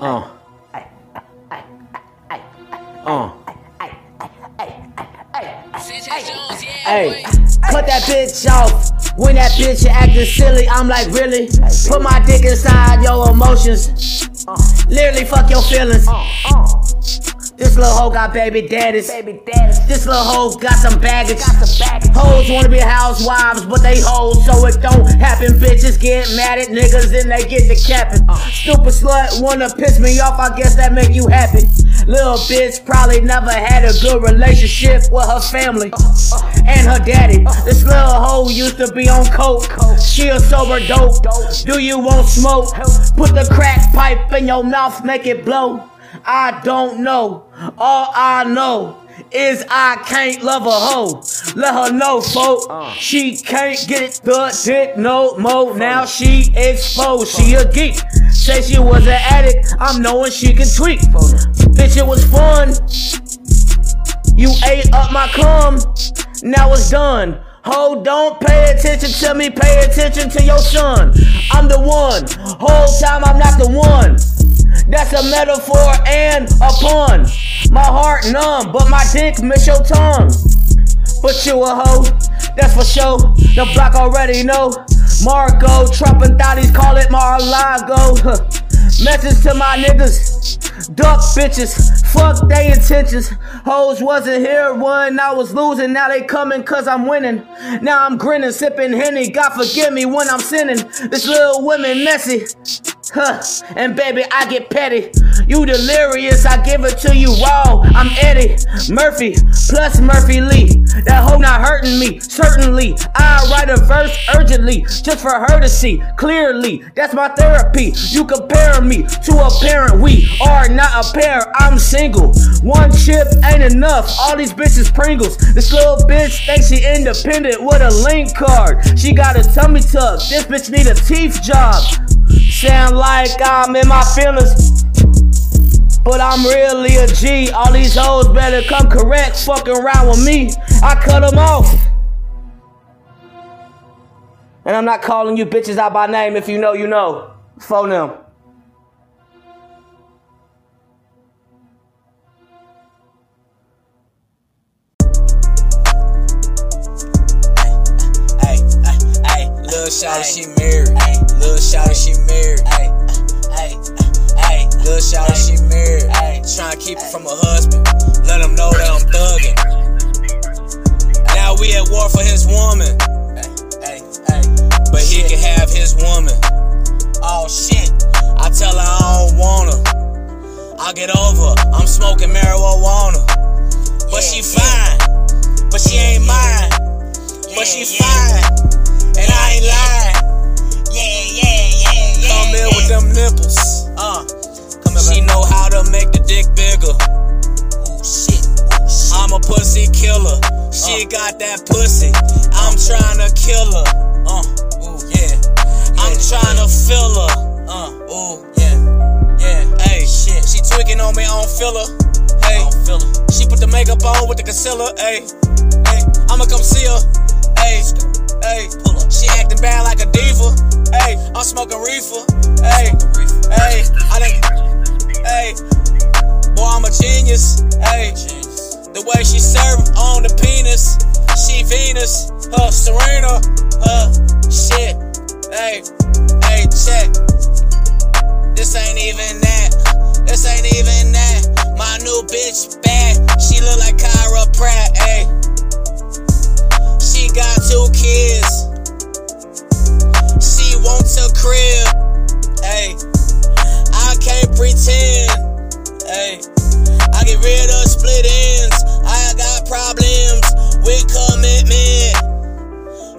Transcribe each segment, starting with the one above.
Uh. Hey, cut that bitch off. When that bitch acting silly, I'm like, really? Put my dick inside your emotions. Literally, fuck your feelings. This little hoe got baby daddies. This little hoe got some baggage. Hoes wanna be housewives, but they hoes, so it don't happen. Bitches get mad at niggas and they get the capping. Stupid slut wanna piss me off, I guess that make you happy. Little bitch probably never had a good relationship with her family and her daddy. This little hoe used to be on coke. She a sober dope. Do you want smoke? Put the crack pipe in your mouth, make it blow. I don't know. All I know is I can't love a hoe. Let her know, folk. Uh. She can't get the dick no more. Now she exposed. She a geek. Say she was an addict. I'm knowing she can tweak. Bitch, it was fun. You ate up my cum. Now it's done. Ho, don't pay attention to me, pay attention to your son. I'm the one. Whole time I'm not the one. That's a metaphor and a pun. My heart numb, but my dick miss your tongue. But you a hoe, that's for sure. The block already know. Marco, Trump and thotties call it Mar-a-Lago. Message to my niggas. Duck bitches, fuck they intentions. Hoes wasn't here when I was losing, now they coming cause I'm winning. Now I'm grinning, sipping Henny. God forgive me when I'm sinning. This little woman messy. Huh, and baby, I get petty. You delirious, I give it to you raw. I'm Eddie Murphy plus Murphy Lee. That hoe not hurting me, certainly. I write a verse urgently, just for her to see clearly. That's my therapy. You compare me to a parent, we are not a pair. I'm single. One chip ain't enough. All these bitches Pringles. This little bitch thinks she independent with a link card. She got a tummy tuck. This bitch need a teeth job. Sound like I'm in my feelings. But I'm really a G. All these hoes better come correct. Fucking around with me. I cut them off. And I'm not calling you bitches out by name. If you know, you know. Phone them. Shawty, she married. Lil' Shawty, she married. Lil' Shawty, she married. Tryna keep it from her husband. Let him know that I'm thuggin'. Now we at war for his woman. But he can have his woman. Oh shit. I tell her I don't want her. I get over. her. I'm smoking marijuana. But she fine. But she ain't mine. But she fine. And I ain't lying. Yeah, yeah, yeah, yeah. Come in with them nipples. Uh. Come she know how to make the dick bigger. Shit. Ooh, shit. I'm a pussy killer. She got that pussy. I'm trying to kill her. Uh. Ooh, yeah. I'm trying to fill her. Uh. Ooh, yeah. Yeah. Hey, shit. She tweaking on me, I don't feel her. Hey. She put the makeup on with the concealer. Hey. Hey. I'ma come see her. Hey. Hey. She acting bad like a diva. Hey. I'm smoking reefer. Hey. Hey. I done. Hey. Boy, I'm a genius. Hey. The way she serve on the penis. She Venus. Her Serena. Her shit. Hey. Hey, check. This ain't even that. This ain't even that. My new bitch bad. She look like Kyla Pratt. Hey. She got two kids. She wants a crib. Hey. I can't pretend. Hey. I get rid of split ends. I got problems with commitment.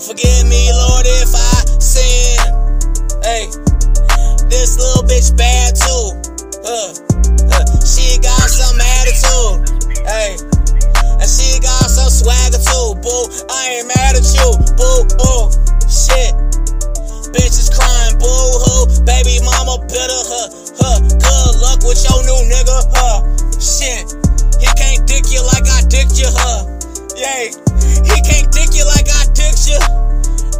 Forgive me, Lord, if I sin. Hey. This little bitch bad too. Uh, uh, she got some attitude. Hey. And she got some swagger too, boo. I ain't mad at you, boo, boo. Shit. Bitches crying, boo hoo. Baby mama bitter, huh, huh. Good luck with your new nigga, huh. Shit. He can't dick you like I dicked you, huh. Yay. He can't dick you like I dicked you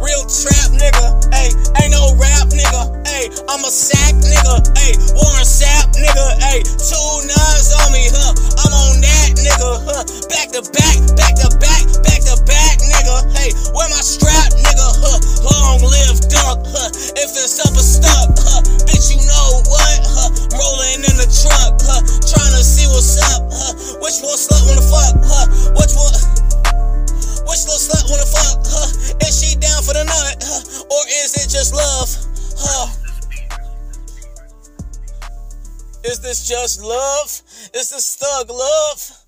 real trap nigga. Hey, ain't no rap nigga. Hey, I'm a sack nigga. Hey, Warren Sapp nigga. Hey, two knives on me, huh? I'm on that nigga, huh? Back to back, back to back, back to back, nigga. Hey, where my strap, nigga? Huh? Long live dunk, huh? If it's up or stuck, huh? Bitch, you know what? Huh? Rolling in the truck, huh? Trying to see what's up, huh? Which one slut wanna fuck, huh? Which one? Is she down for the nut? Huh? Or is it just love? Huh? Is this just love? Is this thug love?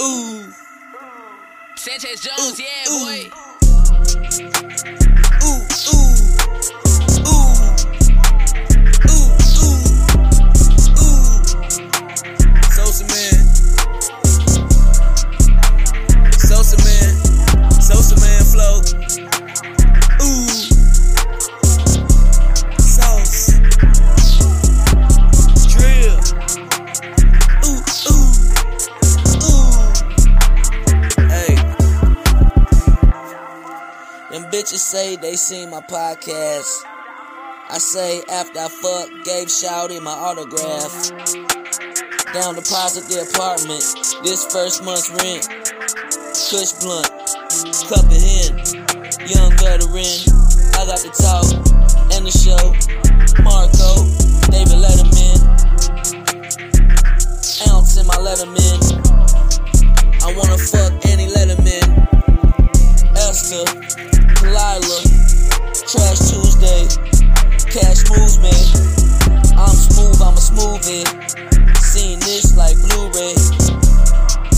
Ooh. Sanchez Jones, yeah, ooh. boy. Bitches say they seen my podcast. I say after I fuck, gave Shouty my autograph. Down deposit the apartment, this first month's rent. Kush blunt, cup of hen, young veteran. I got the talk and the show. Marco, David Letterman. Ounce in my Letterman. I wanna fuck Annie Letterman. Esther, Lila, Trash Tuesday, Cash moves me. I'm smooth, I'm a smoothie. Seen this like Blu-ray.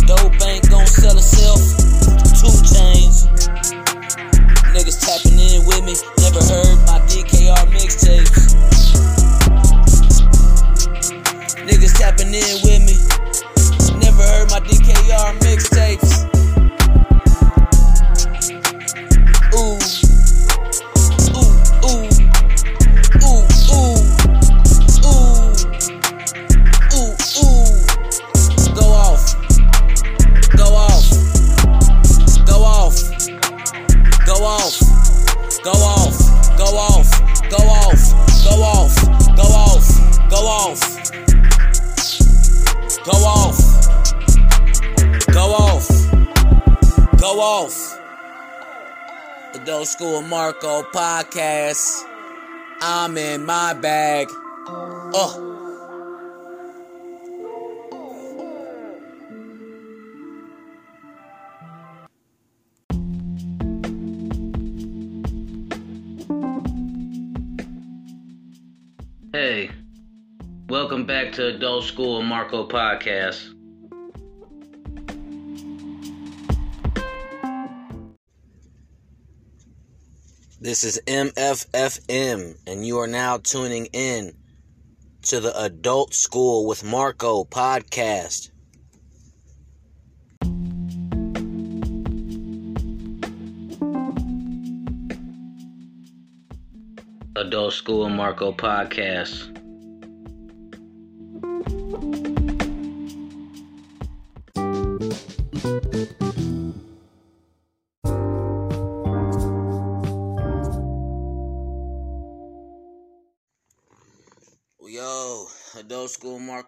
Dope ain't gon' sell itself. Two chains. Dope School Marco podcast. I'm in my bag. Oh. Hey, welcome back to Adult School Marco Podcast. This is MFFM, and you are now tuning in to the Adult School with Marco podcast. Adult School Marco Podcast.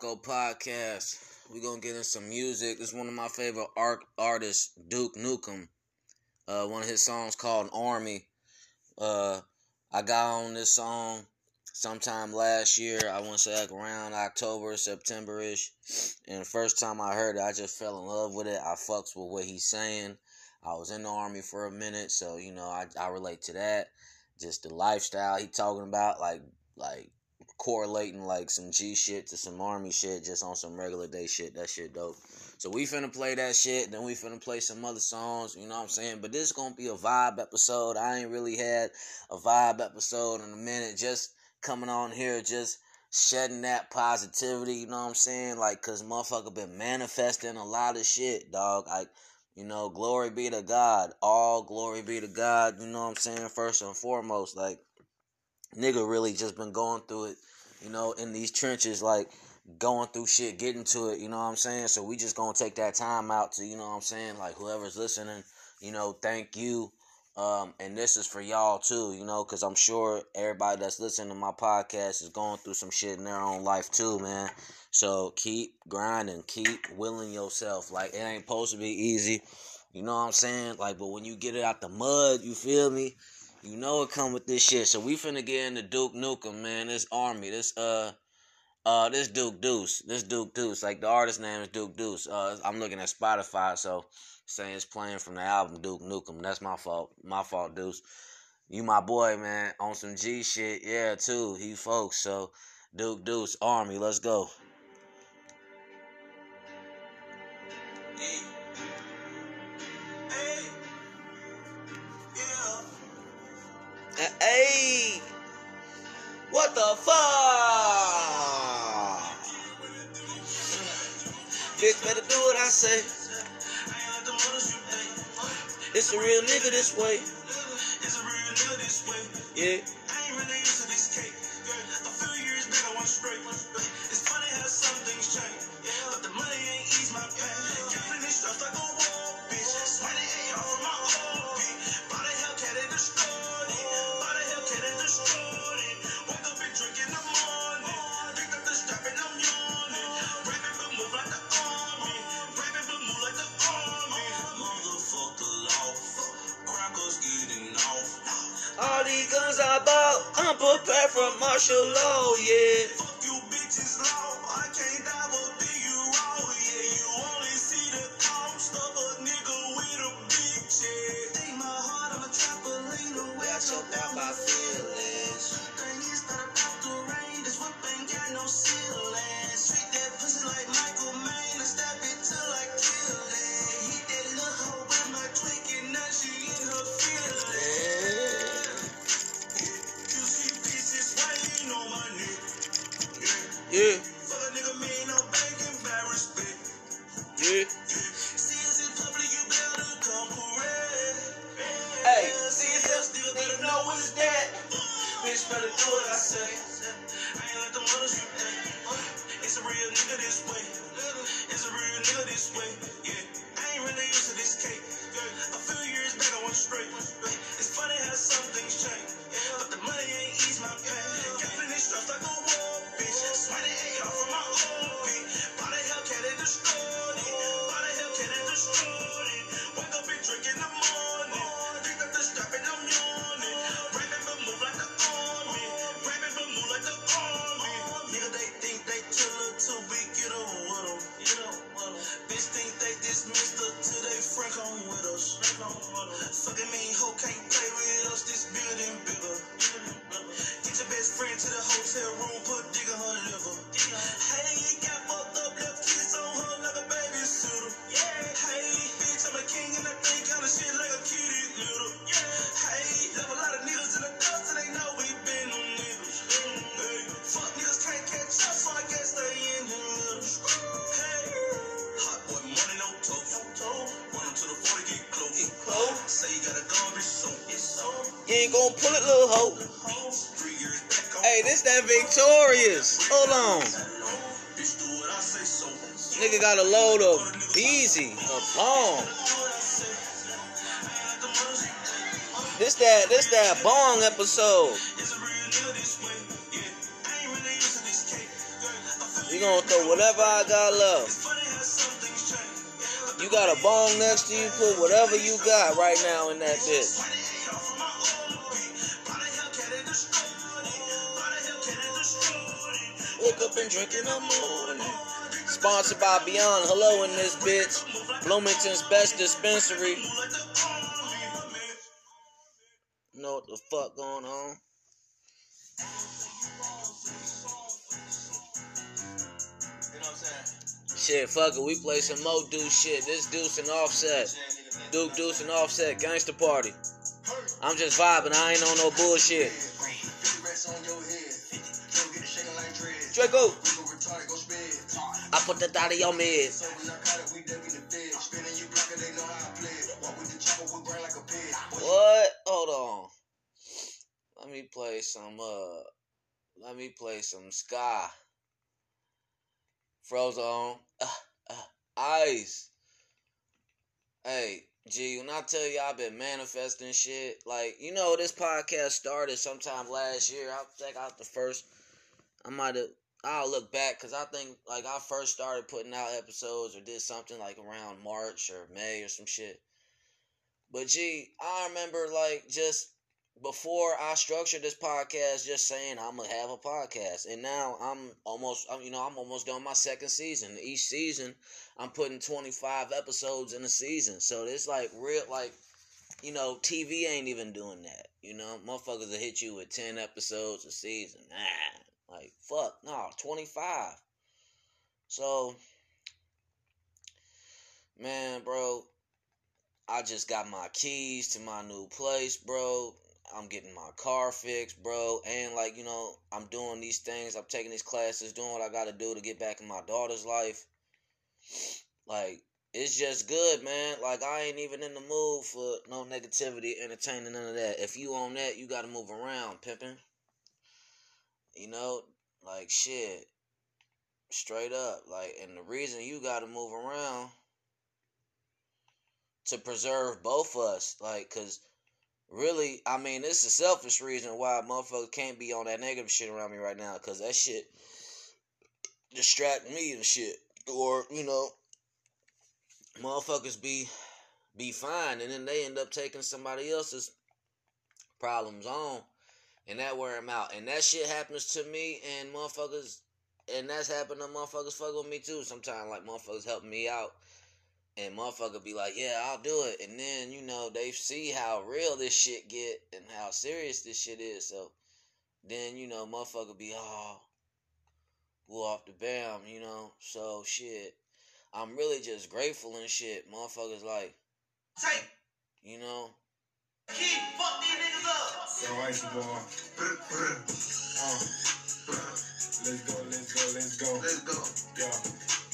Podcast. We're to get in some music. It's one of my favorite art artists, Duke Nukem. Uh, one of his songs called Army. Uh, I got on this song sometime last year. I want to say like around October, September ish. And the first time I heard it, I just fell in love with it. I fucks with what he's saying. I was in the army for a minute, so you know I, I relate to that. Just the lifestyle he talking about, like like correlating like some G shit to some army shit, just on some regular day shit. That shit dope. So we finna play that shit, then we finna play some other songs, you know what I'm saying? But this is gonna be a vibe episode. I ain't really had a vibe episode in a minute. Just coming on here, just shedding that positivity, you know what I'm saying? Like, cause motherfucker been manifesting a lot of shit, dog. Like, you know, glory be to God. All glory be to God, you know what I'm saying? First and foremost, like, nigga really just been going through it, you know, in these trenches, like, going through shit, getting to it, you know what I'm saying? So we just gonna take that time out to, you know what I'm saying? Like, whoever's listening, you know, thank you. Um, and this is for y'all too, you know, because I'm sure everybody that's listening to my podcast is going through some shit in their own life too, man. So keep grinding, keep willing yourself. Like it ain't supposed to be easy, you know what I'm saying? Like, but when you get it out the mud, you feel me? You know it come with this shit. So we finna get into Duke Nukem, man. This army, this uh, Uh, this Duke Deuce. This Duke Deuce. Like the artist name is Duke Deuce. Uh, I'm looking at Spotify, so saying it's playing from the album Duke Nukem. That's my fault. My fault, Deuce. You my boy, man. On some G shit, yeah, too. He folks. So Duke Deuce Army. Let's go. Hey, the fuck? Bitch, better do what I say. It's a real nigga this way. Yeah. Prepared for martial law, yeah. Got a load of easy, a Bong. This that, this that bong episode. We gonna throw whatever I got left. You got a bong next to you, put whatever you got right now in that bitch. Up and drink in the morning. Sponsored by Beyond Hello in this bitch. Bloomington's best dispensary. Know what the fuck going on? Shit, fuck it. We play some Mo Deuce shit. This Deuce and Offset. Duke Deuce and Offset. Gangster Party. I'm just vibing. I ain't on no bullshit. Draco. I put the dot in your mid. What? Hold on. Let me play some uh let me play some ska. Frozone. Uh, uh, ice. Hey, G, when I tell you I've been manifesting shit, like, you know, this podcast started sometime last year. I think I was the first. I might have. I'll look back because I think, like, I first started putting out episodes or did something like around March or May or some shit. But, gee, I remember, like, just before I structured this podcast, just saying I'm gonna have a podcast, and now I'm almost, you know, I'm almost done my second season. Each season, I'm putting 25 episodes in a season, so it's like real, like, you know, TV ain't even doing that. You know, motherfuckers will hit you with 10 episodes a season. Nah, like fuck, no, 25. So, man, bro, I just got my keys to my new place, bro. I'm getting my car fixed, bro. And like, you know, I'm doing these things. I'm taking these classes, doing what I got to do to get back in my daughter's life. Like, it's just good, man. Like, I ain't even in the mood for no negativity, entertaining, none of that. If you on that, you got to move around, pimping. You know, like, shit. Straight up. Like, and the reason you got to move around to preserve both of us. Like, because really, I mean, it's a selfish reason why motherfuckers can't be on that negative shit around me right now. Because that shit distract me and shit. Or, you know, motherfuckers be be fine and then they end up taking somebody else's problems on and that wear them out. And that shit happens to me and motherfuckers and that's happened to motherfuckers fuck with me too. Sometimes like motherfuckers help me out and motherfucker be like yeah i'll do it. And then you know they see how real this shit get and how serious this shit is. So then you know motherfucker be all oh go off the bam you know? So shit. I'm really just grateful and shit. Motherfuckers like, you know, Keep. Fuck these niggas up. So icy boy. Uh, let's go, let's go, let's go. Let's go. Yeah.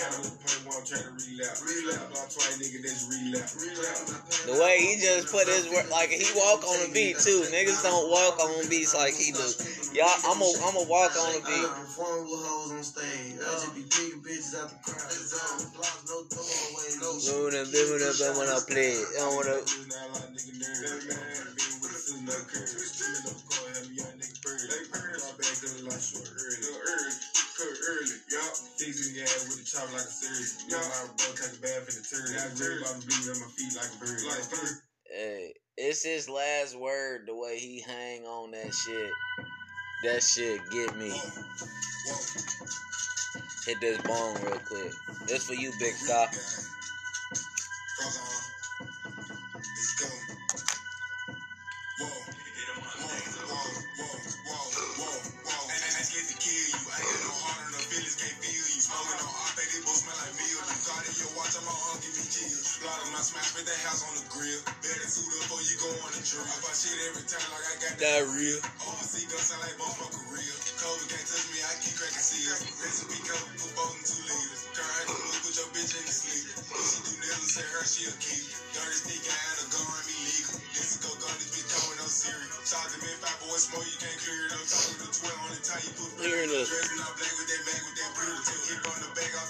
Can't count. Count the point try to relapse. Relapse. Block twice, nigga, that's relapse. Relapse. The way he just put his work, like he walk on the beat too. Niggas don't walk on beats like he do. Y'all, I'm a, I'm a walk on the beat. When I beat. perform with hoes on stage. I just be picking bitches out the crowd. It's on blocks, no throwaway, no When I when I when I play, I don't wanna. Hey, it's his last word. The way he hang on that shit, that shit get me. Hit this bong real quick. This for you, big Scott. On op, they both smell like meal. You got in your watch, I'm on give me chills. Lot of my smash, put that house on the grill. Better suit up before you go on the drill. I buy shit every time like I got that. Diarrhea. Overseas guns sound like both real. COVID can't touch me, I keep cracking seals. Recipe cover, put both in two liters. Current look with your bitch in the sleep. If she do nails, say her she'll keep. Dirty stick, I had a gun run me legal. This go gun, this bitch coming no Siri. Shout to me, fat boy, smoke, you can't clear it up. Talking to 12 on the tie, you put Clear it up. Dressing all black with that bag with that brutal. Keep on the bag off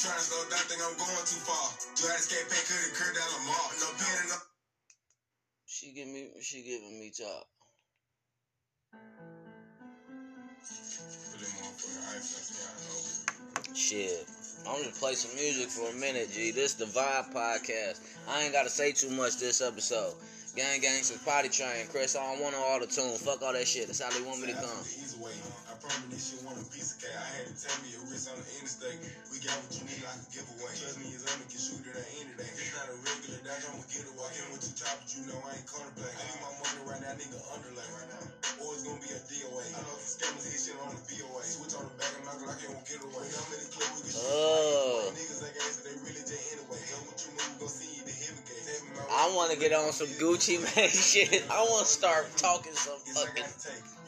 Trying to slow down, think I'm going too far. Do I escape pay, could have curved down Lamar. No pen no. She give me, she giving me top. Shit. I'm just play some music for a minute, G. This the Vibe Podcast. I ain't gotta say too much this episode. Gang gang says potty train. Chris, I don't want no auto tune. Fuck all that shit. That's how they want me to come. The. I promise this shit want a piece of cake. I had to tell me wrist on the interstate. We got what you need like a giveaway. Trust me, can shoot it at any day. It's not a regular dash, I'ma get it. Walk in with two choppers, you know I ain't. I need my money right now, nigga underlay right now. Or it's gonna be a DOA. I know some scammers hit shit on the. Switch on the back and knock like it won't get away. I'm in the club, we can shoot. Oh. Niggas ain't gangsta, they really just anyway. Tell what you move, gon' see you I want to get on some Gucci man shit. I want to start talking some fucking.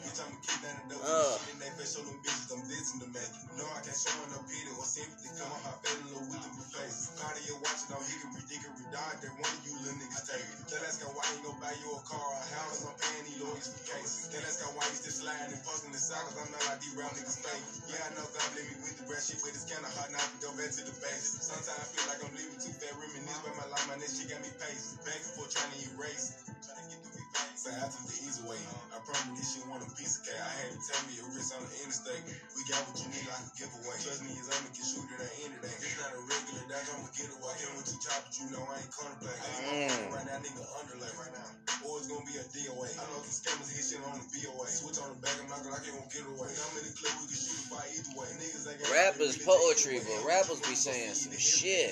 Bitch, I'ma keep that in the Uh. In they face, show them bitches, I'm dissing them, man. No, I can't show no pity or sympathy. Come on, hop in low with them face. Cardio watching on hickory dickory. That one of you little niggas take. Tell us why you gon' buy you a car or a house. I'm paying these lawyers for cases. Tell us why you still sliding and posting the sockets. I'm not like these round niggas fake. Yeah, I know God let me with the bread shit, but it's kinda hard not to go back to the basics. Sometimes I feel like I'm living too fat, reminisce about my life, man. That shit got me pacing. Back forth trying to erase. Trying to get through these veins. So I took the easy way. I promise this shit want a piece of cake. I had to tell me a wrist on the interstate. We got what you need like a giveaway. Trust me, it's under can shoot it at any day. It's not a regular dash, I'ma get it. Walk in with two choppers, you know I ain't corner play. I ain't Mm. right now, nigga underlay right now. Or it's gonna be a DOA. I know some scammers hit shit on the BOA. Switch on the back, I'm not like it won't get away. I'm in the club, we can shoot a fight either way. Niggas ain't got Rap is poetry, but rappers be saying some shit.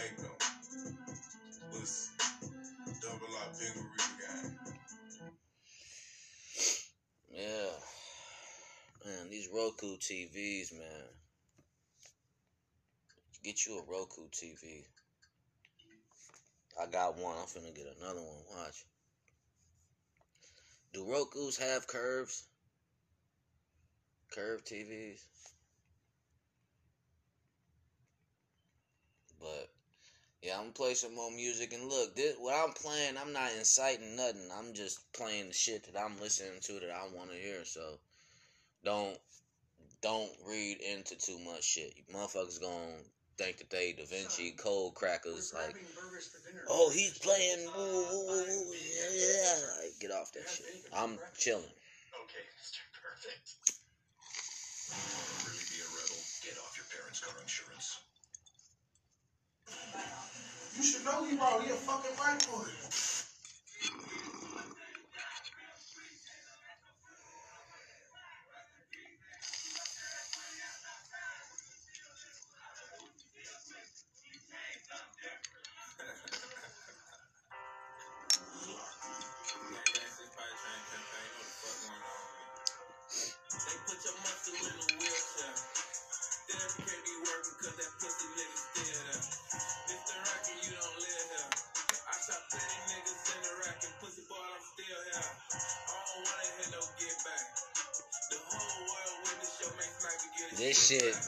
Back, Double. Yeah. Man, these Roku TVs, man. Get you a Roku TV. I got one. I'm finna get another one. Watch. Do Roku's have curves? Curved TVs? But yeah, I'm gonna play some more music and look, this what I'm playing, I'm not inciting nothing. I'm just playing the shit that I'm listening to that I want to hear. So don't don't read into too much shit. You motherfuckers gonna think that they Da Vinci cold crackers like Oh, he's playing woo, woo, woo, woo, yeah, yeah. Like, get off that shit. I'm chilling. Okay, Mr. Perfect. Really be a rebel. Get off your parents' car insurance. You should know bro. He a fucking white boy.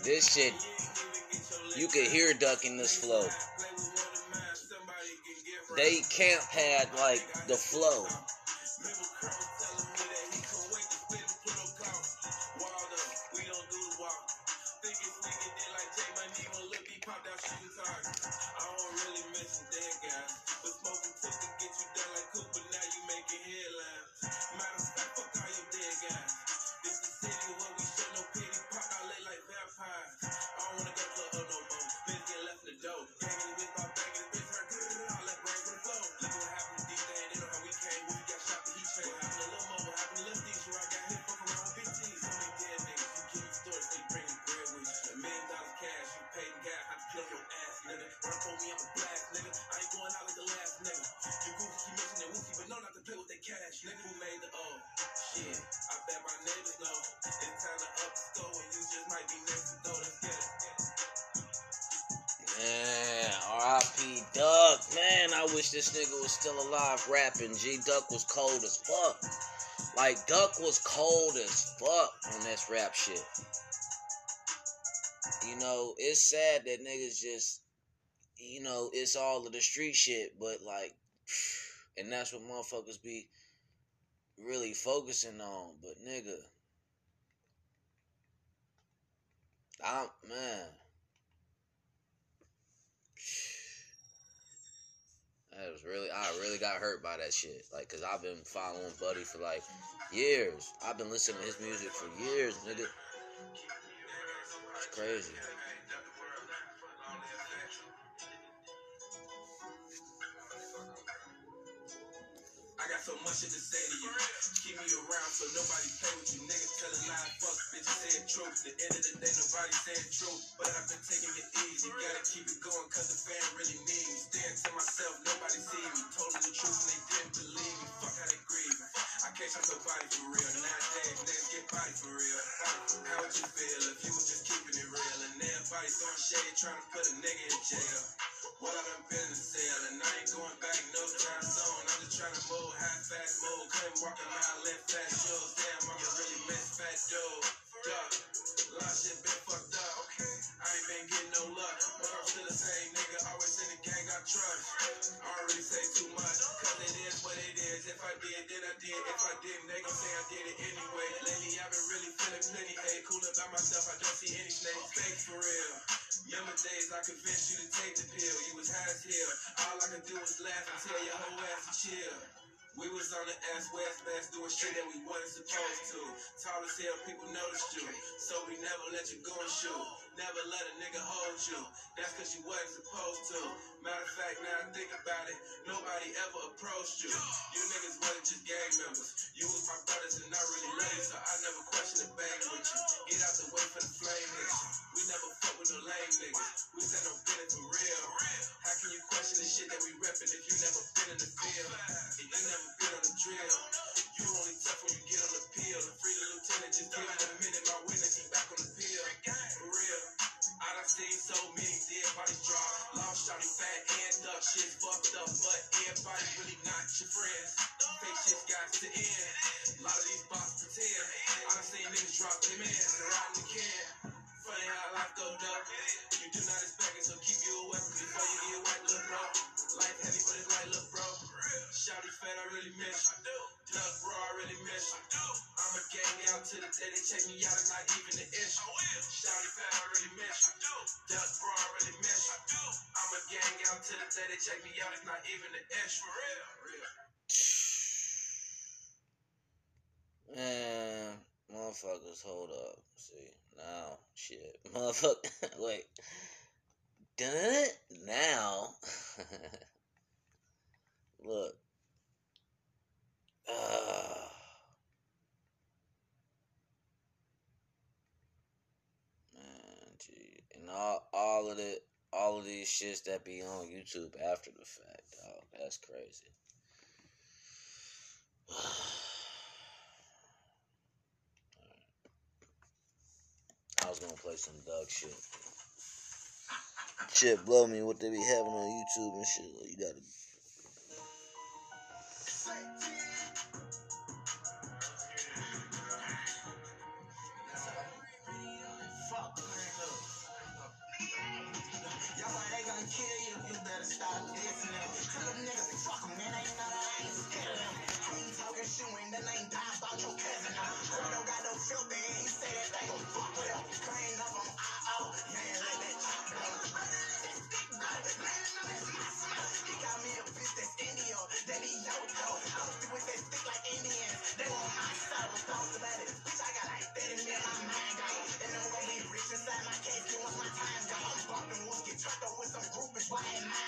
This shit You could hear Duck in this flow. They camp had like the flow. R.I.P. Duck. Man, I wish this nigga was still alive rapping. G Duck was cold as fuck. Like Duck was cold as fuck on this rap shit. You know, it's sad that niggas just, you know, it's all of the street shit, but like, and that's what motherfuckers be really focusing on. But nigga, I'm man. got hurt by that shit. Like, cause I've been following Buddy for like years. I've been listening to his music for years, nigga. It's crazy. Much shit to say to you. Keep me around so nobody play with you. Niggas telling lies, fuck, bitches saying truth. The end of the day, nobody saying truth. But I've been taking it easy. Gotta keep it going cause the fan really need me. Staring to myself, nobody see me. Told them the truth and they didn't believe me. Fuck how they grieve me. I can't trust nobody for real. Nowadays, niggas get body for real. How would you feel if you was just keeping it real? And everybody throwing shade, trying to put a nigga in jail. Well, I done been in the cell and I ain't going back no time soon. Walk a mile, left fast shows. Damn, I'm a really miss fat dude. A lot shit been fucked up. I ain't been getting no luck. But I'm still the same nigga, always in the gang I trust. I really say too much, cause it is what it is. If I did, then I did. If I didn't, they gon' say I did it anyway. Lately, I've been really feeling plenty. Hey, cool about myself, I don't see any snakes. Fake for real. Younger days, I convinced you to take the pill. You was high as hell. All I could do was laugh and tell your whole ass to chill. We was on the ass west best doing shit that we wasn't supposed to. Tall as hell, people noticed you. So we never let you go and shoot. Never let a nigga hold you. That's cause you wasn't supposed to. Matter of fact, now I think about it, nobody ever approached you. You niggas wasn't just gang members. You was my brothers and I really love so I never questioned the bang with you. Get out the way for the flame. We never fuck with no lame niggas. We said no been for real. How can you question the shit that we reppin' if you never been in the field? And you never been on the drill. You only tough when you get on the pill. The free the lieutenant, just give it a minute. My witness, he back on the pill. For real. I done seen so many dead bodies drop. Lost shawty fat and up. Shit fucked up, but everybody really not your friends. Fake shit got to end. A lot of these bots pretend. I done seen niggas drop their mans and ride in the can. Funny how life go dumb. You do not expect it, so keep you a weapon before you get white, little bro. Life heavy, but it's light, little bro. Shouty fat, I really miss you. Doug, bro, I really miss you. I'm a gang out to the day they check me out, it's not even an issue. Shouty fat, I really miss you. Doug, bro, I really. I'm a gang out to the day they check me out, it's not even an issue. For real, real. Man, motherfuckers, hold up. See, now, shit. Motherfucker, wait. Done it? Now. Look. Uh, man, gee. And all, all of it, all of these shits that be on YouTube after the fact, dog. That's crazy. I was gonna play some Doug shit. Shit blow me what they be having on YouTube and shit. You gotta That he yo-yo. Posted with that stick like Indians, they want my soul. Talk about it, bitch, I got like 30 mil my mind, gone. And I'm gonna be rich inside my get once my time gone. I'm bumping get trapped up with some groupies, why ain't my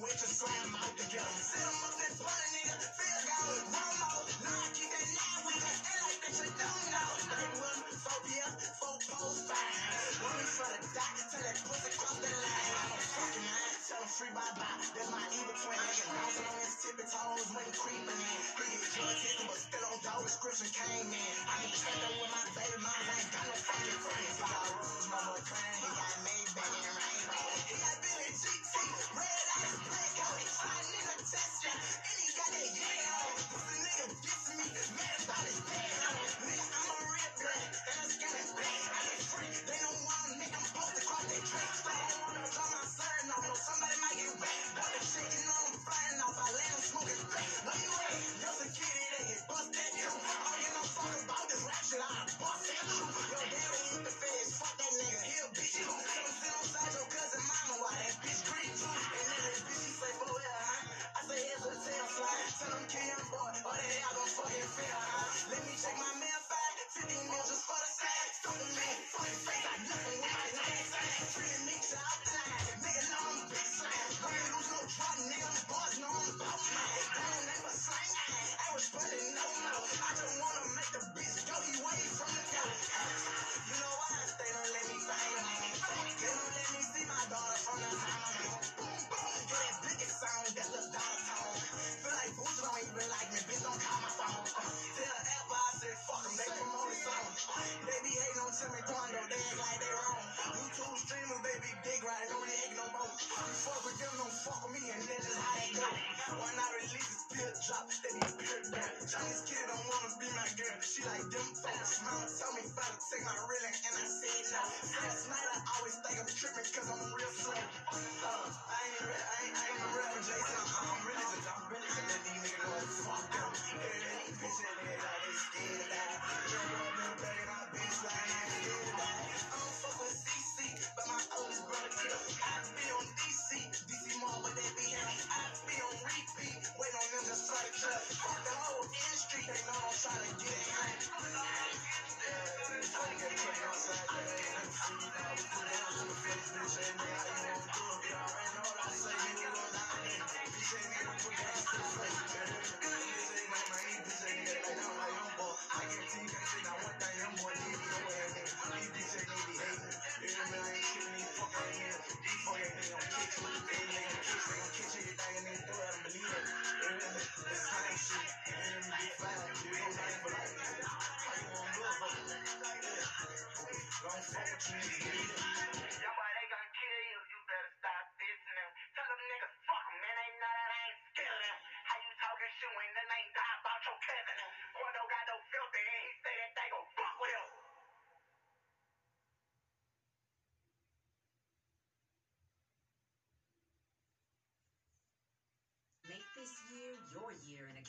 with you, slam out together. Set him up and put a nigga, feel gone, one more. Now I keep that line with me, and like that you don't know. They run four PS, four post fine. Running for the dot, till that pussy cross the line. I'm a fucking man, tell him free bye bye. That's my twin, nigga. Bouncing on his tippy toes when he creeping in. He get drug tested, but still on dog description came in. I ain't up with my baby mom, I ain't got no fucking friends. He got rules, my boy crying, he got Maybach and Rainbow. He got Billy GT, red bank, say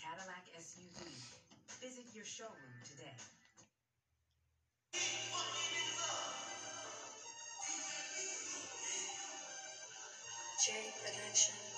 Cadillac SUV. Visit your showroom today. J Production.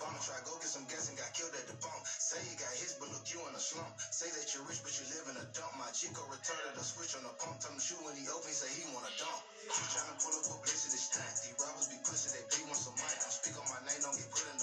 Try go get some gas and got killed at the bump. Say you got hits, but look you in a slump. Say that you're rich, but you live in a dump. My Chico returned the switch on the pump. Tell him shoot when he open, he say he want a dump. She tryna pull up a publicity stunt. These robbers be pushing, they bleed once a month. Don't speak on my name, don't get put in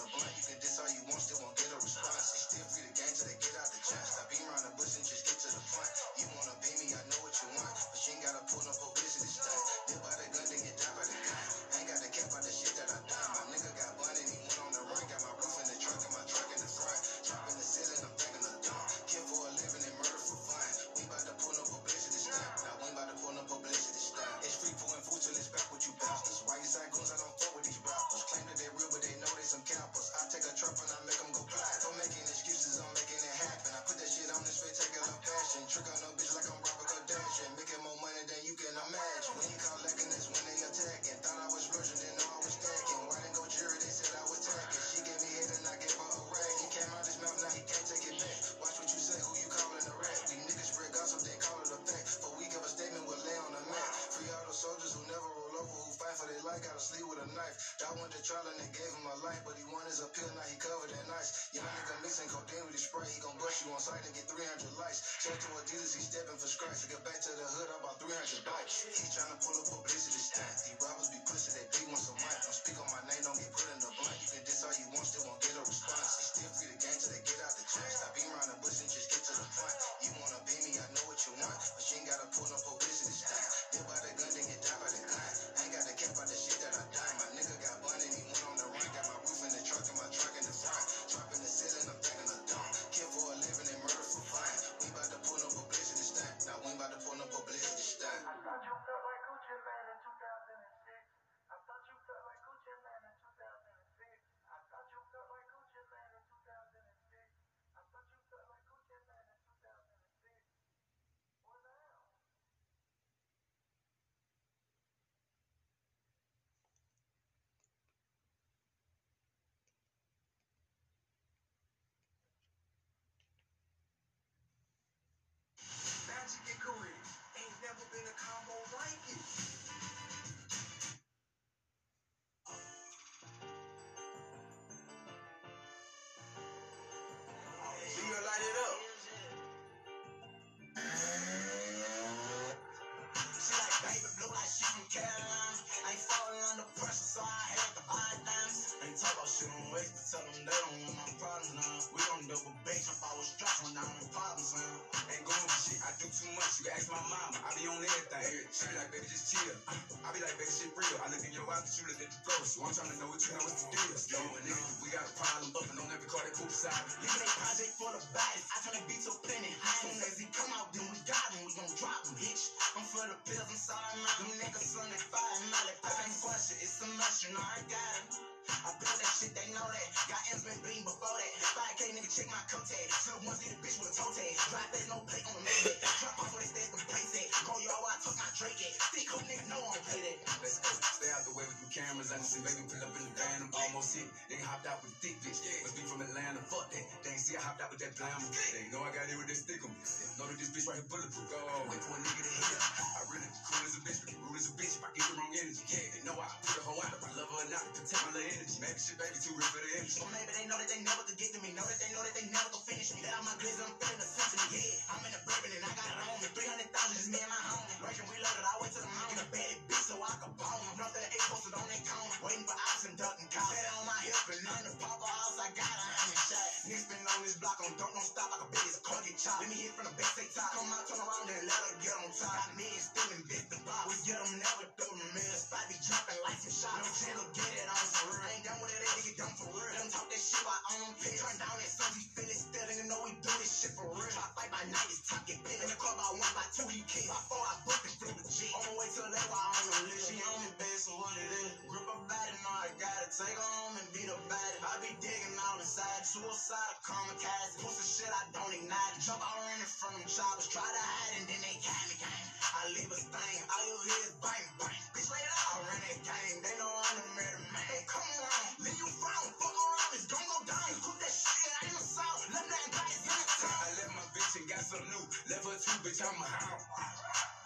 bulletproof. Wait for a nigga to hit up. I really cool as a bitch, but rude as a bitch. If I get the wrong energy, yeah, know I put the hoe out. If I love or not, my little energy. Maybe shit, baby, too real for the energy. Or maybe they know that they never could get to me. Know that they know that they never could finish me. Let out my glizzy, I'm feeling the symphony. Yeah, I'm in the bourbon and I got it on me. 300,000 is me and my homie. Working reloaded, I went to the mountain. A bad bitch so I could bone. Enough that eight posted on that cone. Waiting for ops and ducking calls. Set on my hip and none to pop house. I got a hundred shot. Niggas been on this block on don't, don't stop like a biggest car get chopped. Let me hit from the back, say top. Come out, turn around and let her get on top. Got me and still invest the box. We get them never throw them in. Spot channel, get shit while on them piss. Turn down that sun, he feel it still. And you know we do this shit for real. Try fight by night, it's top get bit. In the club by one, by two, he kick. By four, I book and flip the G. On my way to the left, while on the list. She on me, babe, so what it is. Grip her body, know I gotta take her home and beat her body. I be digging all inside. Suicide, kamikaze. Pussy shit, I don't ignite. Jump out running from them choppers. Try to hide and then they catch me, gang. I leave a stain. All you hear is bang, bang. Bitch, lay it out. I run that game. They know I'm the murder man. Come on, leave you frown. Fuck around, it's gon' go down. That shit, I ain't a sound. Let that guy. I left my bitch and got some new. Left her too, bitch, I'm a hound.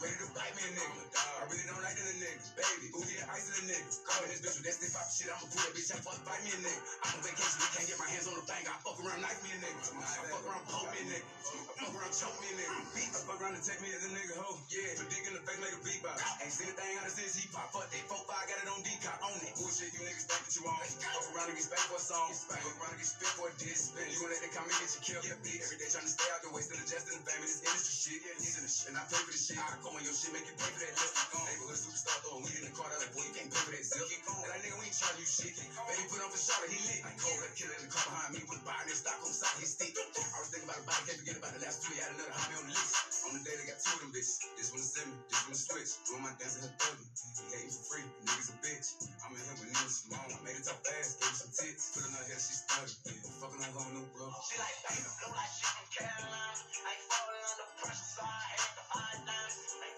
Ready to bite me, nigga. I really don't like the nigga. Baby, who get ice in the nigga? Call this bitch with that stiff pop shit. I'ma pull that bitch out, fuck, fight me a nigga. I'm on vacation, we can't get my hands on the thing. I fuck around, knife me a nigga. I fuck around, poke me a nigga. I fuck around, choke me a nigga. Mm. I fuck around and take me as a nigga hoe. Yeah, put dick in the face, make a beat box. Ain't seen a thing out of since he pop. Fuck that, 4-5, got it on decop, on it. Bullshit, you niggas think that you on. Fuck around and get spanked for a song. Fuck around and get spit for a diss. You gon' let that comment get you killed. Yeah, bitch. Every day trying to stay out the way, still adjusting the fame of this industry shit. Yeah, he's in the shit. And I pay for the shit. I on your shit, make you pay for that lip. Neighborhood superstar throwing weed in the car. That like, boy, you can't pay for that zip. And that nigga, we ain't charging you shit. Baby, put on for shot, he lit. Like cold, that killer in the car behind me with a body and stock on side his stick. I was thinking about a body, can't forget about the last three. Had another hobby on the list. On the day they got two of them bitches. This one is this one is switch. Doing my dance in her thuggy. He hating for free, niggas a bitch. I'm in here with Nina Simone. I made it top fast, gave her some tits. Put in her head, she started. Fucking her home, no bro. She like baby blue like she from Carolina. Ain't falling under pressure, so I had her I the problems now. I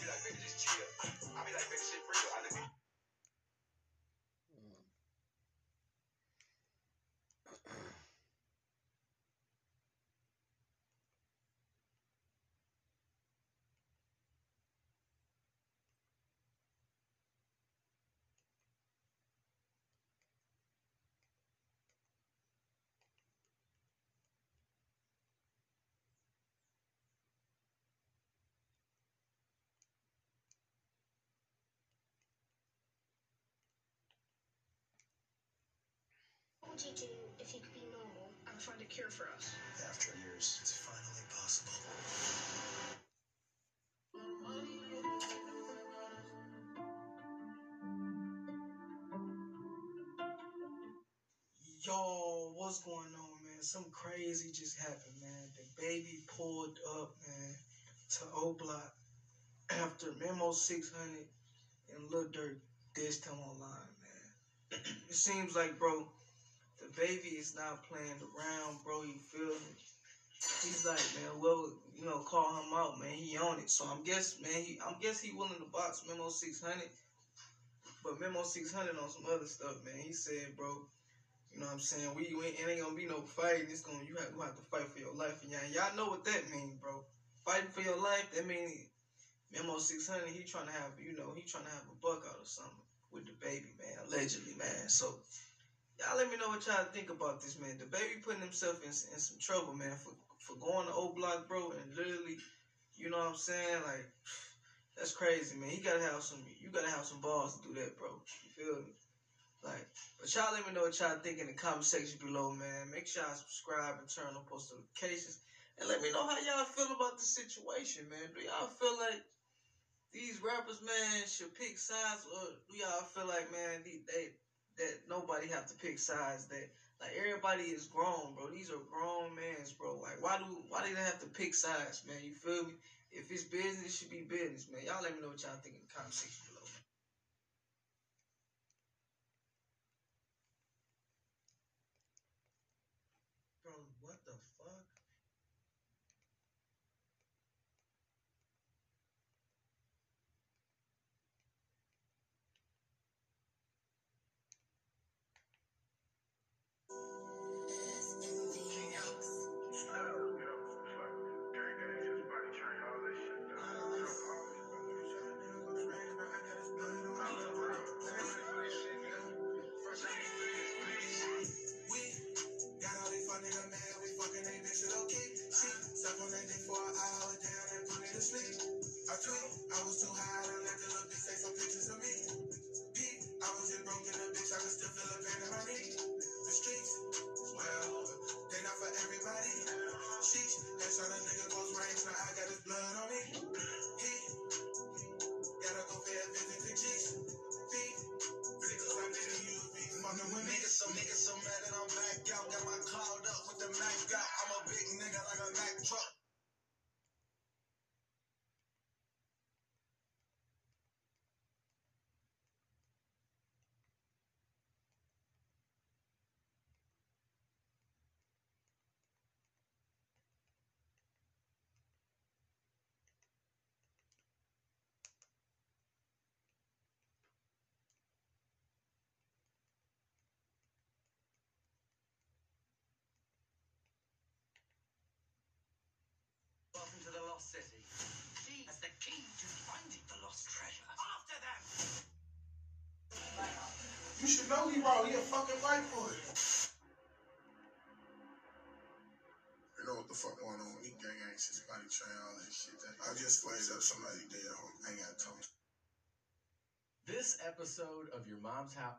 be like, baby, just chill. I be like, baby, shit real. I live in would you do if you could be normal and find a cure for us? After years, it's finally possible. Yo, what's going on, man? Something crazy just happened, man. The baby pulled up, man, to O Block after Memo 600 and Lil Durk dissed him online, man. it seems like, bro, the baby is not playing around, bro. You feel me? He's like, man, well, you know, call him out, man. He on it. So I'm guess, man, he, I'm guess he willing to box Memo 600. But Memo 600 on some other stuff, man. He said, bro, you know what I'm saying? We, ain't, it ain't gonna be no fighting. It's gonna you have, you have to fight for your life, and y'all, y'all know what that means, bro. Fighting for your life. That means Memo 600. He trying to have, you know, he trying to have a buck out or something with the baby, man. Allegedly, man. So y'all let me know what y'all think about this, man. The baby putting himself in, in some trouble, man, for for going to O Block, bro, and literally, you know what I'm saying? Like, that's crazy, man. He gotta have some. You gotta have some balls to do that, bro. You feel me? Like, but y'all let me know what y'all think in the comment section below, man. Make sure y'all subscribe and turn on post notifications. And let me know how y'all feel about the situation, man. Do y'all feel like these rappers, man, should pick sides, or do y'all feel like, man, they, they that nobody have to pick sides? That like everybody is grown, bro. These are grown mans, bro. Like, why do why do they have to pick sides, man? You feel me? If it's business, it should be business, man. Y'all let me know what y'all think in the comment section You should know he wrong. He a fucking white boy. You know what the fuck going on? He gang anxious, body train, all that shit. I just flexed up somebody dead home. I ain't got to talk This episode of Your Mom's House.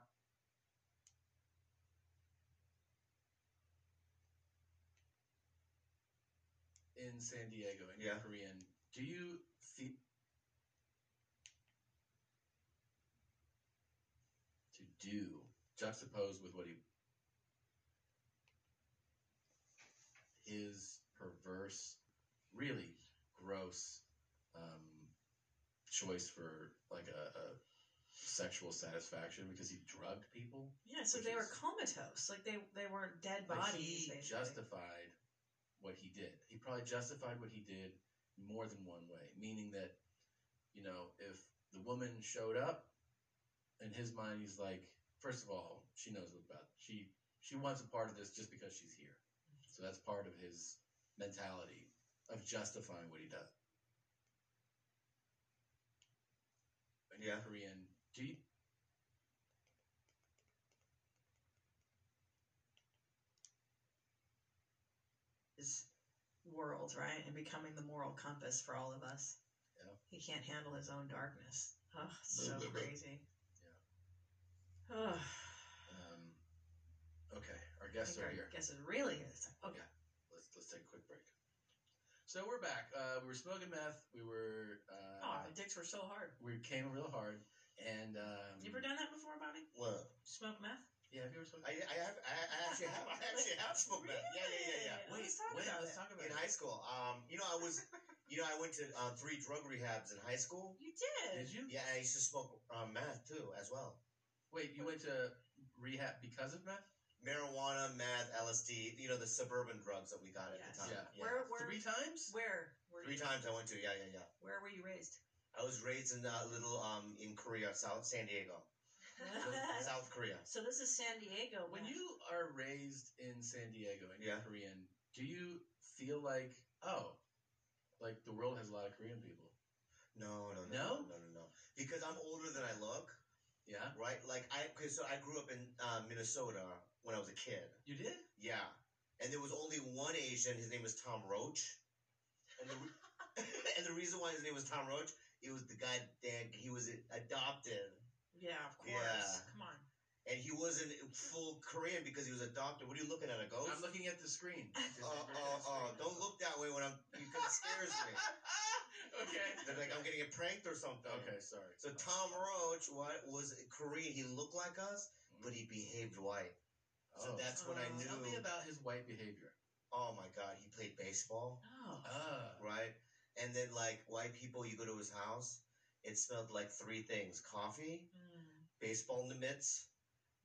In San Diego, in Yeah. Korean, do you feel to do juxtaposed with what he his perverse, really gross um, choice for like a, a sexual satisfaction because he drugged people. Yeah, so they were comatose. Like they they weren't dead bodies. he basically. justified what he did. He probably justified what he did more than one way, meaning that, you know, if the woman showed up, in his mind, he's like, first of all, she knows what about she she wants a part of this just because she's here. So that's part of his mentality of justifying what he does. And Yeah. Korean, do you, his world, right? And becoming the moral compass for all of us. Yeah. He can't handle his own darkness. Oh, so crazy. Yeah. Oh, um, okay, our I guests think are our here. guess it really is. Okay. let's let's take a quick break. So we're back. Uh, we were smoking meth. We were. Uh, Oh, the dicks were so hard. We came real hard, and um, You ever done that before, Bobby? What? Smoke meth? Yeah, have you ever smoked? I, I have I, I actually have I actually have smoked meth. Yeah, yeah, yeah, yeah. Wait, Let's talk wait, about let's it. talk about In it. high school, um, you know, I was, you know, I went to uh, three drug rehabs in high school. You did. Did you? Yeah, I used to smoke um, meth too, as well. Wait, you went to rehab because of meth? Marijuana, meth, LSD. You know, the suburban drugs that we got at Yes. the time. Yeah. Where, where, Three times? Where? Were Three you, times I went to. Yeah, yeah, yeah. Where were you raised? I was raised in a little um in Korea, South San Diego, South Korea. so this is San Diego. When you are raised in San Diego and you're Yeah. Korean, do you feel like oh, like the world has a lot of Korean people? No, no, No? no, no, no, no. Because I'm older than I look, Yeah, right? Like I, cause so I grew up in uh, Minnesota when I was a kid. you did. Yeah, and there was only one Asian. His name was Tom Roach, and the re- and the reason why his name was Tom Roach, it was the guy that he was adopted, Yeah, of course. Yeah. Come on. and he wasn't full Korean because he was adopted. What are you looking at, a ghost? I'm looking at the screen. Oh, oh, oh! Don't look that way when I'm. You kind of scares me. okay. They're like I'm getting a pranked or something. Okay, sorry. So Tom Roach, what was Korean? He looked like us, but he behaved white. So Oh. that's when I knew. Tell me about his white behavior. Oh my God, he played baseball, Oh. Ah. right? And then like white people, you go to his house, it smelled like three things: coffee, Mm. baseball mitts,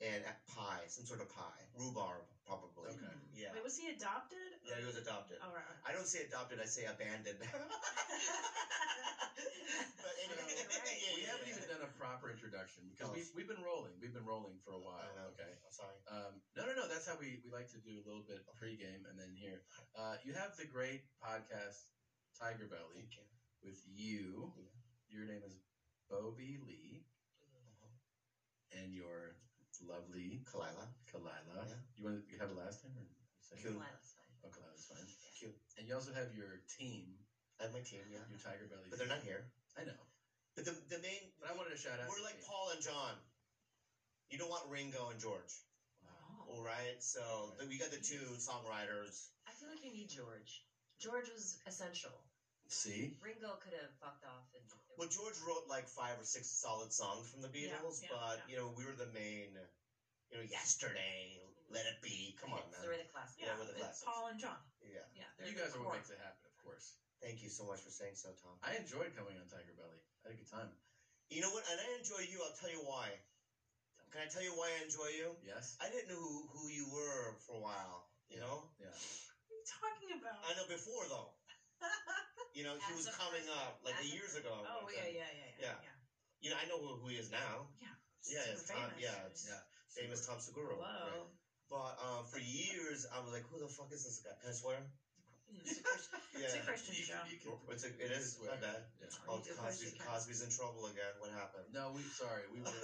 and pie, some sort of pie, rhubarb, probably. Okay. Yeah. Wait, was he adopted? Yeah, he was adopted. All right. I don't say adopted; I say abandoned. but anyway, right. yeah, we yeah, haven't yeah. even done a proper introduction because Oh. we've, we've been rolling. We've been rolling for a while. I know. Okay. I'm sorry. Um, no, no, no. That's how we, we like to do a little bit pregame and then here. Uh, you have the great podcast Tiger Belly Thank you. with you. Yeah. Your name is Bobby Lee and your lovely Khalyla. Khalyla. Yeah. You want to, you have a last name or say Cool. Lila's fine. Khalyla's fine. Cute. And you also have your team, I have my team, yeah. your Tiger Belly. But they're team. not here. I know, But the, the main, but I wanted to shout out. we're the like team. Paul and John. You don't want Ringo and George. Wow. All right, so the, we got the two songwriters. I feel like you need George. George was essential. See, Ringo could have fucked off and. Well, George wrote like five or six solid songs from the Beatles, yeah, but yeah. you know we were the main. You know, yesterday, let it be. Come on, Hits, man. They're the classics. Yeah, Yeah, we're the it's classics. Paul and John. Yeah. Yeah, you guys are what core. makes it happen, of course. Thank you so much for saying so, Tom. I enjoyed coming on Tiger Belly. I had a good time. You know what? And I enjoy you. I'll tell you why. Can I tell you why I enjoy you? Yes. I didn't know who, who you were for a while. You know. Yeah. What are you talking about? I know before though. You know, he was a coming person. up like As a a years ago. oh yeah, uh, yeah, yeah, yeah, Yeah. yeah. You know, I know who, who he is now. Yeah. Yeah, it's Tom. Yeah, it's Yeah. famous Tom Segura. Hello. But um, for years, I was like, who the fuck is this guy? Can I swear? It's a Christian, it's a Christian show. It's a, it is my bad. Oh, Cosby's, Cosby's in trouble again. What happened? No, we sorry. We were.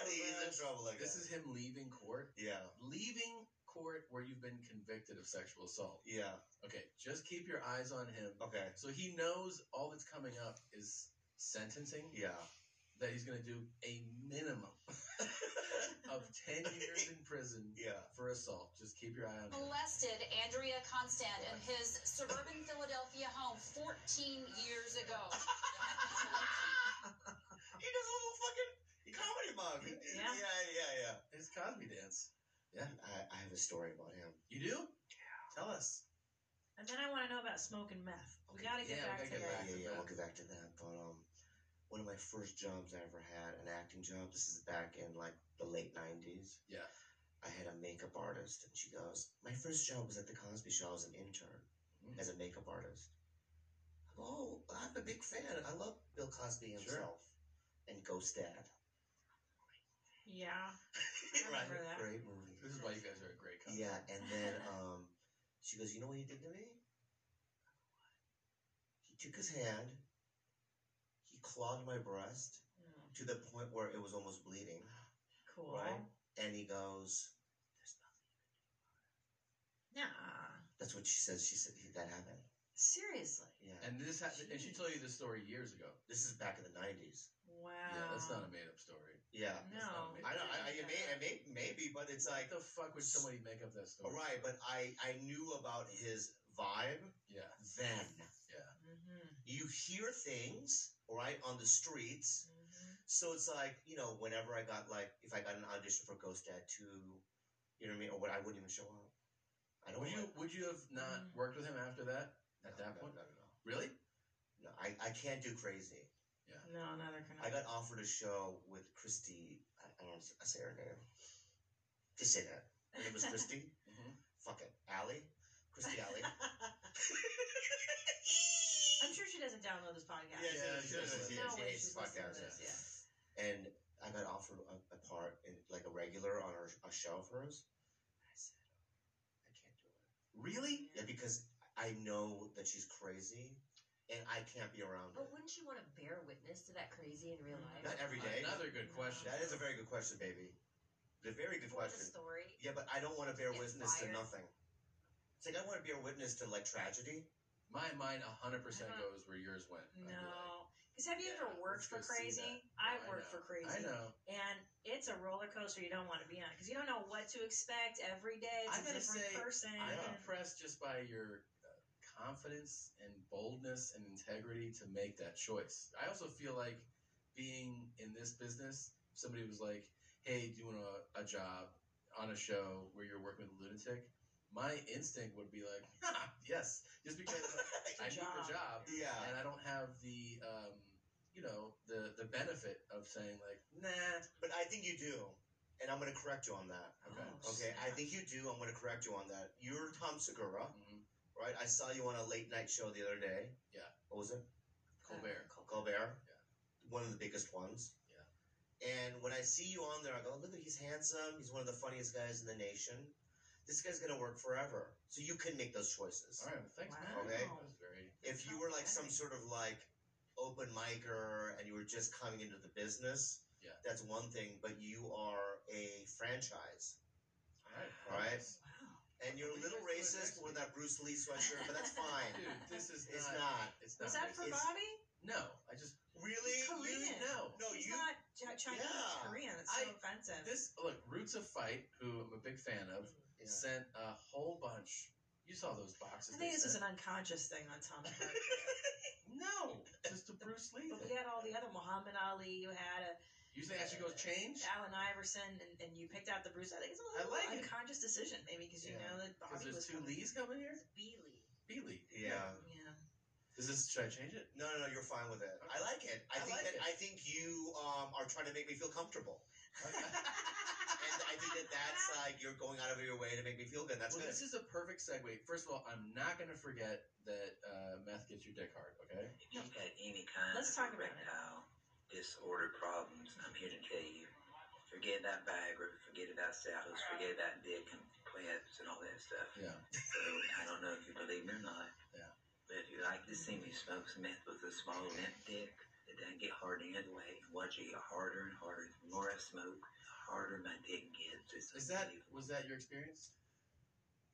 Uh, He's in trouble again. This is him leaving court. Yeah. Leaving court where you've been convicted of sexual assault. Yeah. Okay, just keep your eyes on him. Okay. So he knows all that's coming up is sentencing. Yeah. That he's going to do a minimum of 10 years in prison yeah. for assault. Just keep your eye on him. molested Andrea Constand in his suburban Philadelphia home 14 years ago. He does a little fucking comedy mug. Yeah. Yeah, yeah, yeah. His Cosby dance. Yeah. I, I have a story about him. You do? Yeah. Tell us. And then I want to know about smoking meth. We got to get yeah, back gotta get that. back Yeah, yeah, we'll get back to that. But um, one of my first jobs I ever had, an acting job. This is back in like the late '90s. Yeah. I had a makeup artist, and she goes, "My first job was at the Cosby Show as an intern, Mm. as a makeup artist." I go, "Oh, I'm a big fan. I love Bill Cosby himself and Ghost Dad." Yeah. I right, remember that. great movie. This is why you guys are a great couple. Yeah, and then um, she goes, "You know what he did to me? He took his hand, he clawed my breast Mm. to the point where it was almost bleeding, Cool. right? And he goes, Nah. "That's what she says." She said that happened. Seriously. Yeah, And this ha- and she told you this story years ago. this is back in the '90s. Wow. Yeah, that's not a made up story. Yeah, That's not No. I up know. I, I, it may, it may, maybe, but it's like, What the fuck would somebody make up that story? right. But I, I knew about his vibe Yeah. then. Yeah. Mm-hmm. You hear things, right, on the streets. Mm-hmm. So it's like, you know, whenever I got like, if I got an audition for Ghost Dad 2, you know what I mean? Or what, I wouldn't even show up. I don't Would you like- would you have not Mm. worked with him after that? At No, that no, point? No, no, no. Really? No, I, I can't do crazy. Yeah. No, neither can I. I got offered a show with Christy. I, I don't want to say her name. Just say that. Her name was Christy. Mhm. Fuck it. Alley. Christy Alley. I'm sure she doesn't download this podcast. Yeah, Yeah, she she does. does. Yeah, No she way hates she's this listening to podcast. this. Yeah. And I got offered a, a part in like a regular on her, a show of hers. I said, oh. I can't do it. Really? Yeah, because I know that she's crazy, and I can't be around But her. wouldn't you want to bear witness to that crazy in real life? Not every day. Another good question. That is a very good question, baby. A very good For the question. story. Yeah, but I don't want to bear Get witness to nothing. It's like I want to bear witness to like tragedy. My mind 100% Uh-huh. goes where yours went. Like, No. Because have you Yeah, ever worked for crazy? I've worked for crazy. I know. And it's a roller coaster you don't want to be on because you don't know what to expect every day. It's I a different say, person. I'm impressed just by your uh, confidence and boldness and integrity to make that choice. I also feel like being in this business, somebody was like, "Hey, do doing a, a job on a show where you're working with a lunatic," my instinct would be like, "Ha, "Yes," just because I need the job, Yeah. and I don't have the, um, you know, the the benefit of saying like, "Nah." But I think you do. And I'm going to correct you on that. Okay. Oh, Okay, I think you do. I'm going to correct you on that. You're Tom Segura, Mhm. right? I saw you on a late night show the other day. Yeah. What was it? Colbert. Colbert. Yeah. One of the biggest ones. Yeah. And when I see you on there, I go, look at he's handsome. He's one of the funniest guys in the nation. This guy's going to work forever. So you can make those choices. All right. Well, thanks, man. Wow. Okay. Very. If you were like some sort of like open micer and you were just coming into the business, Yeah. that's one thing. But you are a franchise, All right. all right? Wow. And you're a little racist with that Bruce Lee sweatshirt, but that's fine. Dude, this is It's not. not. It's not. Was that for It's- Bobby? No, I just Really? Korean. You, no. no, He's you. not Chinese. Yeah. Korean. It's so I- offensive. this look. Roots of Fight, who I'm a big fan of, Yeah. sent a whole bunch. You saw those boxes. I think they this is an unconscious thing on Tom's part. no, just a Bruce Lee. but thing. we had all the other Muhammad Ali. You had a You think I should go change? Allen Iverson, and, and you picked out the Bruce. I think it's a little like it. unconscious decision, maybe because you Yeah. know that Bobby there's was two coming. Lees coming here. Beely. Beely. Yeah. Yeah. Is this? Should I change it? No, no, no, you're fine with it. I like it. I, I think like that it. I think you um, are trying to make me feel comfortable. and I think that that's like you're going out of your way to make me feel good. That's well, good. this is a perfect segue. First of all, I'm not going to forget that uh, meth gets your dick hard. Okay. If you've got any kind Let's of talk about it. erectile disorder problems, I'm here to tell you, forget about Viagra, forget about Cialis, forget about dick and implants and all that stuff. Yeah. So I don't know if you believe me or not. Yeah. But if you like to see me smoke some meth with a small limp dick, it doesn't get harder any other way. Watch it get harder and harder. The more I smoke, the harder my dick gets. It's Is that was that your experience?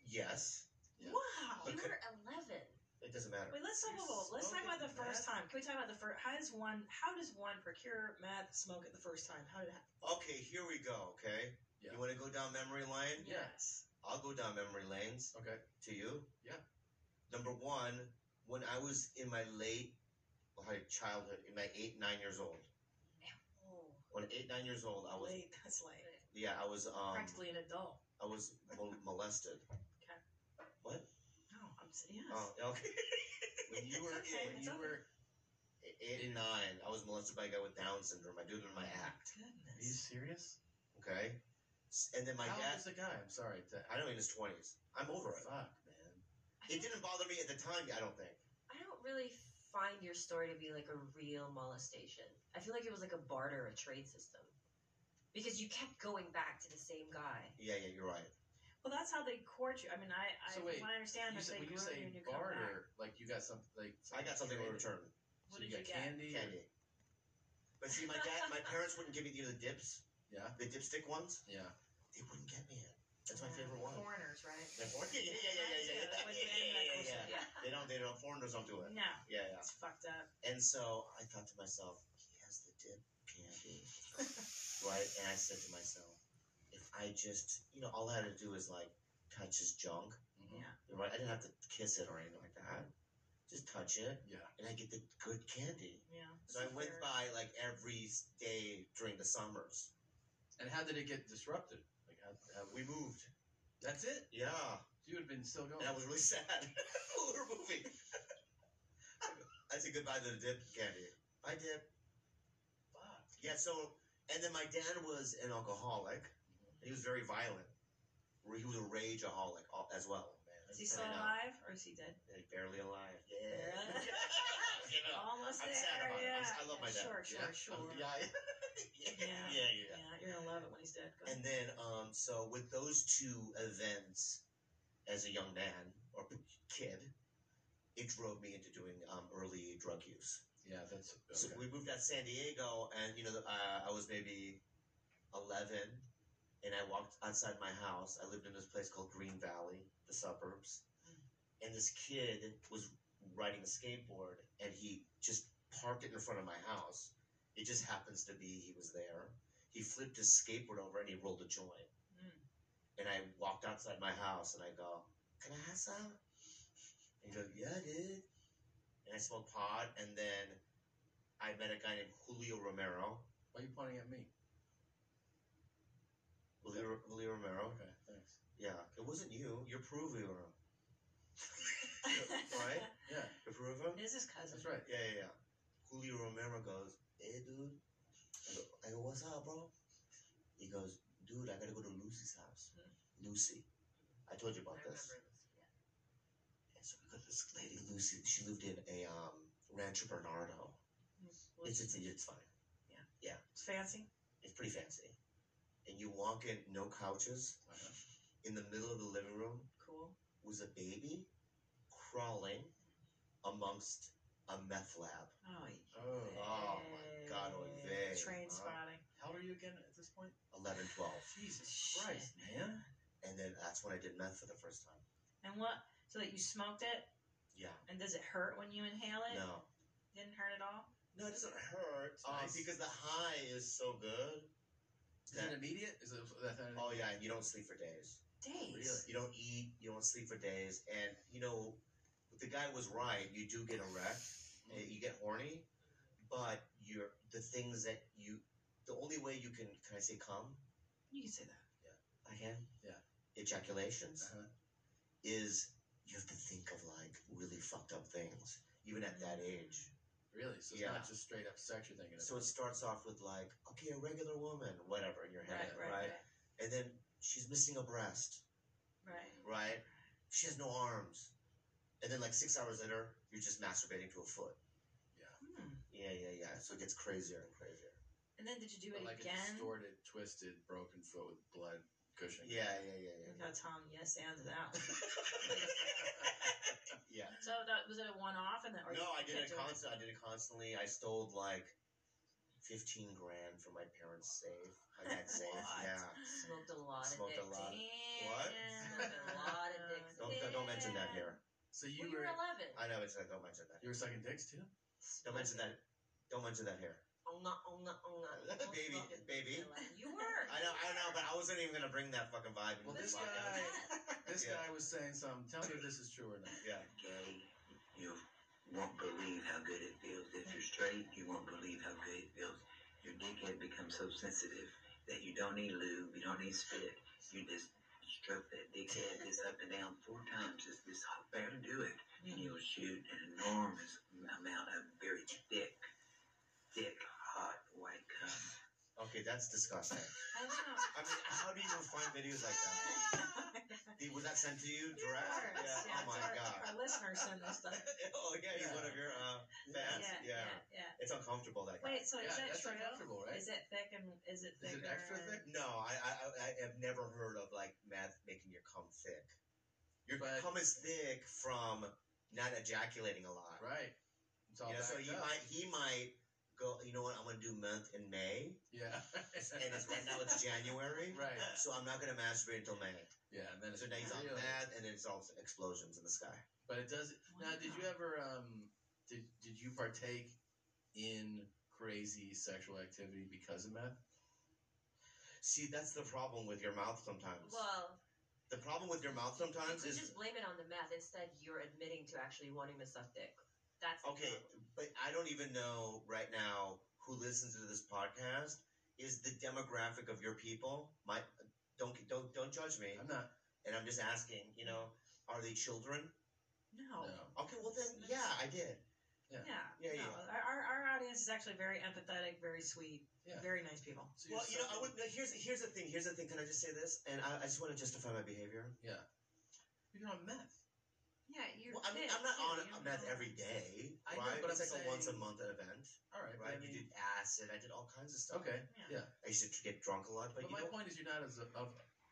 Yes. Yeah. Wow. You were 11. It doesn't matter. Wait, let's talk about let's talk about the Smoking first time. Can we talk about the first? How does one? How does one procure meth, smoke it the first time? How did it happen? Okay, here we go. Okay. Yeah. You want to go down memory lane? Yes. I'll go down memory lanes. Okay. To you? Yeah. Number one, when I was in my late like childhood, in my eight nine years old. When eight nine years old, I was late. That's late. yeah, I was um Practically an adult. I was mol- molested. Okay. What? No, I'm saying yes. Oh, okay. when you were okay, when you okay. were eight and nine, I was molested by a guy with Down syndrome. I do it in my act. Goodness. Are you serious? Okay. And then my How dad. old the guy? I'm sorry. To, I don't know in his twenties. I'm over it. Fuck, man. It didn't bother me at the time. I don't think. I don't really find your story to be like a real molestation. I feel like it was like a barter, a trade system. Because you kept going back to the same guy. Yeah, yeah, you're right. Well, that's how they court you. I mean, I, I So wait, when I understand You that say, they when you say you and you come back. barter, like you got something like I got something in created. return. So What you did got you get? candy. or- Candy. But see, my dad, my parents wouldn't give me you know, the dips, Yeah. the dipstick ones. Yeah. They wouldn't get me it. That's my Yeah, favorite one. Foreigners, right? Yeah, for- yeah, yeah, yeah, yeah, yeah, yeah, that was the yeah, end of that yeah, question. yeah. They don't. They don't. Foreigners don't do it. No, Yeah, yeah. it's fucked up. And so I thought to myself, he has the dip candy, right? And I said to myself, if I just, you know, all I had to do is like touch his junk, Mhm. Yeah. right? I didn't have to kiss it or anything like that. Just touch it, Yeah. and I get the good candy. Yeah. So I went by like every day during the summers. And how did it get disrupted? Like how, how We moved. That's it. Yeah. So you would have been still going. And I was really sad. we were moving. I said goodbye to the dip candy. Bye, dip. Fuck. Yeah, so, and then my dad was an alcoholic. He was very violent. He was a rageaholic al- as well, man. Is he still I alive or is he dead? Yeah, barely alive. Yeah. Yeah. You know, Almost I'm there. sad about it. yeah. I'm s- I love my dad. Sure, sure, Yeah. sure. Yeah. Yeah. yeah, yeah, yeah. Yeah, you're gonna love it when he's dead. Go And then, um, so with those two events, as a young man or kid, it drove me into doing um, early drug use. Yeah, that's So we moved out to San Diego, and you know, uh, I was maybe eleven, and I walked outside my house. I lived in this place called Green Valley, the suburbs, and this kid was riding a skateboard, and he just parked it in front of my house. It just happens to be he was there. He flipped his skateboard over and he rolled a joint. And I walked outside my house and I go, "Can I have some?" And he goes, "Yeah, dude." And I smoked pot, and then I met a guy named Julio Romero. Why are you pointing at me? Julio, Julio Romero. Okay, thanks. Yeah, it wasn't you. You're Peruvian, right? Yeah, You're Peruvian. It is his cousin. that's right. Yeah, yeah, yeah. Julio Romero goes, "Hey, dude." I go, I go, "What's up, bro?" He goes, "Dude, I gotta go to Lucy's house." Lucy, I told you about I this. this. Yeah. And so we got this lady, Lucy. She lived in a um, Rancho Bernardo. It's it's it's fine. Yeah. Yeah, It's fancy. it's pretty fancy. And you walk in, no couches. Uh-huh. In the middle of the living room Cool. was a baby crawling amongst a meth lab. Oh, Oh, Oh my God, oy vey. Train spotting. How old are you again at this point? 11, 12. Jesus Christ, man. And then that's when I did meth for the first time. And what? So that you smoked it, Yeah. and does it hurt when you inhale it? No. Didn't hurt at all. No, it doesn't hurt. It's Um, nice. because the high is so good. Is it immediate? Is it that? that Oh, yeah, and you don't sleep for days. Days. Really? You don't eat, you don't sleep for days. And, you know, the guy was right. You do get erect, and you get horny, but you're the things that you, the only way you can, can I say come? You can say that. Yeah. I can? Yeah. Ejaculations Uh-huh. is you have to think of like really fucked up things, even at that age. Really? So it's Yeah. not just straight up sex you're thinking of. So it starts off with like, okay, a regular woman, whatever in your head, Right, right, right? right. And then she's missing a breast, Right. right? She has no arms. And then like six hours later, you're just masturbating to a foot. Hmm. Yeah, yeah, yeah. So it gets crazier and crazier. And then did you do But it like a distorted, twisted, broken foot with blood Cushing. Yeah, yeah, yeah, yeah. Look how Tom yes and that one. Yeah. so that was it a one off and then or No, I did it kept doing constant. I did it constantly. I stole like fifteen grand from my parents' safe. My dad's safe. What? Yeah. Smoked a lot Smoked a of dicks. lot. What? Smoked a lot of dicks. Don't don't mention that here. So you Well, you were were 11. I know it's like don't mention that. you were sucking dicks too. Don't mention that. Don't mention that here. Oh, no, oh, no, oh, no. baby, baby. You were. I know, I know, but I wasn't even gonna bring that fucking vibe. Well, this guy, this Yeah. guy was saying something. Tell me if this is true or not. Yeah. gay, you won't believe how good it feels. If you're straight, you won't believe how good it feels. Your dickhead becomes so sensitive that you don't need lube, you don't need spit. You just stroke that dickhead just up and down four times. Just, just barely do it, and you'll shoot an enormous amount of very thick, thick, hot white cum. Okay, that's disgusting. I know. I mean, how do you even find videos like that? Did- Was that sent to you direct? Yes, Yeah. yeah, Oh my our, god. Our listeners send us stuff. oh yeah, he's one of your uh, fans. Yeah, yeah, yeah. It's uncomfortable that guy. Wait, so is Yeah, that that's true? uncomfortable, right? Is it thick and is it Is thicker? it extra thick? No, I, I I- I have never heard of like meth making your cum thick. Your But- cum is thick from not ejaculating a lot. Right. It's all You know, so he up. might he might go. You know what? I'm gonna do month in May, Yeah. and it's right now it's January. Right. So I'm not gonna masturbate until May. Yeah, and then it's So now he's on really- meth, and then it's all explosions in the sky. But it does. Now, did you ever um did did you partake in crazy sexual activity because of meth? See, that's the problem with your mouth sometimes. Well, the problem with your mouth you sometimes could is just blame it on the meth. Instead, you're admitting to actually wanting to suck dick. That's okay, but I don't even know right now who listens to this podcast is the demographic of your people. My don't don't don't judge me. I'm not. And I'm just asking. You know, are they children? No. No. Okay, well then, yeah, I did. Yeah. Yeah, no. yeah. Our, our, our audience is actually very empathetic, very sweet, Yeah. very nice people. So Well, you know, I would. Here's here's the thing. Here's the thing. Can I just say this? And I, I just want to justify my behavior. Yeah. You're on meth. Yeah, you're. Well, I mean, I'm not on You're meth not- every day, I know, right? but it's I'm like a once a saying- month event, All right. right? But I you mean, did acid. I did all kinds of stuff. okay. Yeah. Yeah. I used to get drunk a lot, but, But, you my know, point is, you're not as of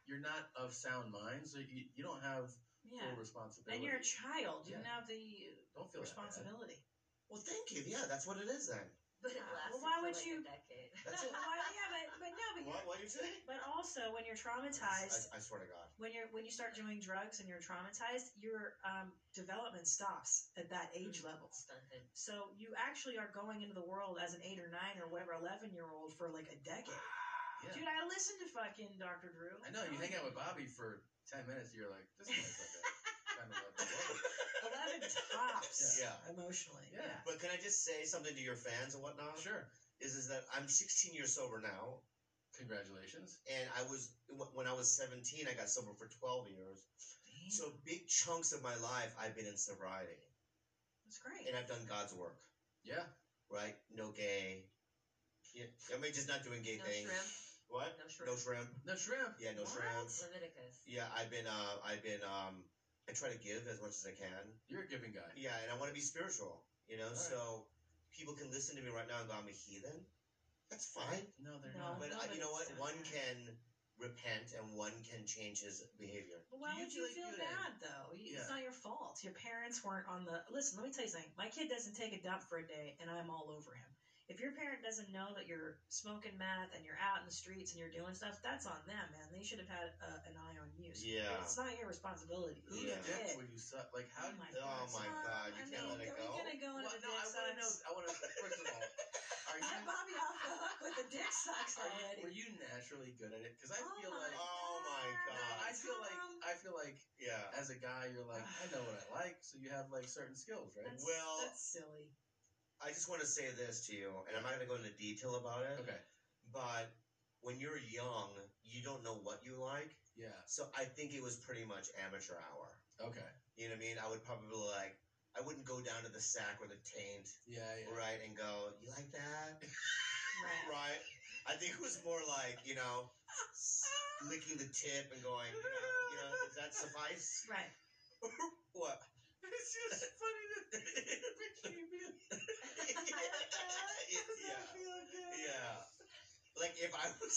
you're not of sound mind, so you, you don't have Yeah. full responsibility. And you're a child. You Yeah. don't have the don't feel that bad. responsibility. well, thank you. Yeah, that's what it is then. But it lasted Well, why for would like you- a decade. That's No, it. why- yeah, but, but no, but, What? What you say? but also when you're I, traumatized, I swear to God. when you're when you start doing drugs and you're traumatized, your um, development stops at that age Mm. level. Stunted. So you actually are going into the world as an eight or nine or whatever eleven year old for like a decade. Yeah. Dude, I listened to fucking Dr. Drew. I know you hang out with Bobby for ten minutes. You're like, this guy's like a kind of like whoa. eleven tops. Yeah. Emotionally. Yeah. But can I just say something to your fans and whatnot? Sure. Is is that I'm 16 years sober now, Congratulations. and I was when I was 17, I got sober for 12 years. So big chunks of my life, I've been in sobriety, That's great. and I've done God's work. Yeah. Right? No gay. Yeah, I mean, just not doing gay things. No things. shrimp. What? No shrimp. No shrimp. No shrimp. Yeah, no What? shrimp. Leviticus. Yeah, I've been. Uh, I've been. Um, I try to give as much as I can. You're a giving guy. Yeah, and I want to be spiritual. You know, right. so people can listen to me right now and go, "I'm a heathen." That's fine. No, they're No. not. But uh, you know what? One bad. can repent and one can change his behavior. But why you would you feel you bad had- though? You- Yeah. It's not your fault. Your parents weren't on the. Listen, let me tell you something. My kid doesn't take a dump for a day, and I'm all over him. If your parent doesn't know that you're smoking meth and you're out in the streets and you're doing stuff, that's on them, man. They should have had uh, an eye on you. So Yeah. it's not your responsibility. Who's You're Yeah. a dick would you suck? Like how? Oh my you, Oh my God, you I can't mean, let it are go? we gonna go into Well, the no, dick I want to know. I want to. First of all, are Let you? Bobby off the hook with the dick sucks Are you, already. were you naturally good at it? Because I Oh feel my like Oh my God. I feel like I feel like Yeah. as a guy, you're like I know what I like, so you have like certain skills, right? That's, Well- that's silly. I just want to say this to you, and I'm not going to go into detail about it. Okay. But when you're young, you don't know what you like. Yeah. So I think it was pretty much amateur hour. Okay. You know what I mean? I would probably like, I wouldn't go down to the sack or the taint, Yeah. Yeah. right, and go, you like that? Right. right? I think it was more like, you know, licking the tip and going, you know, you know does that suffice? Right. What? It's just funny that yeah. yeah. Like if I was,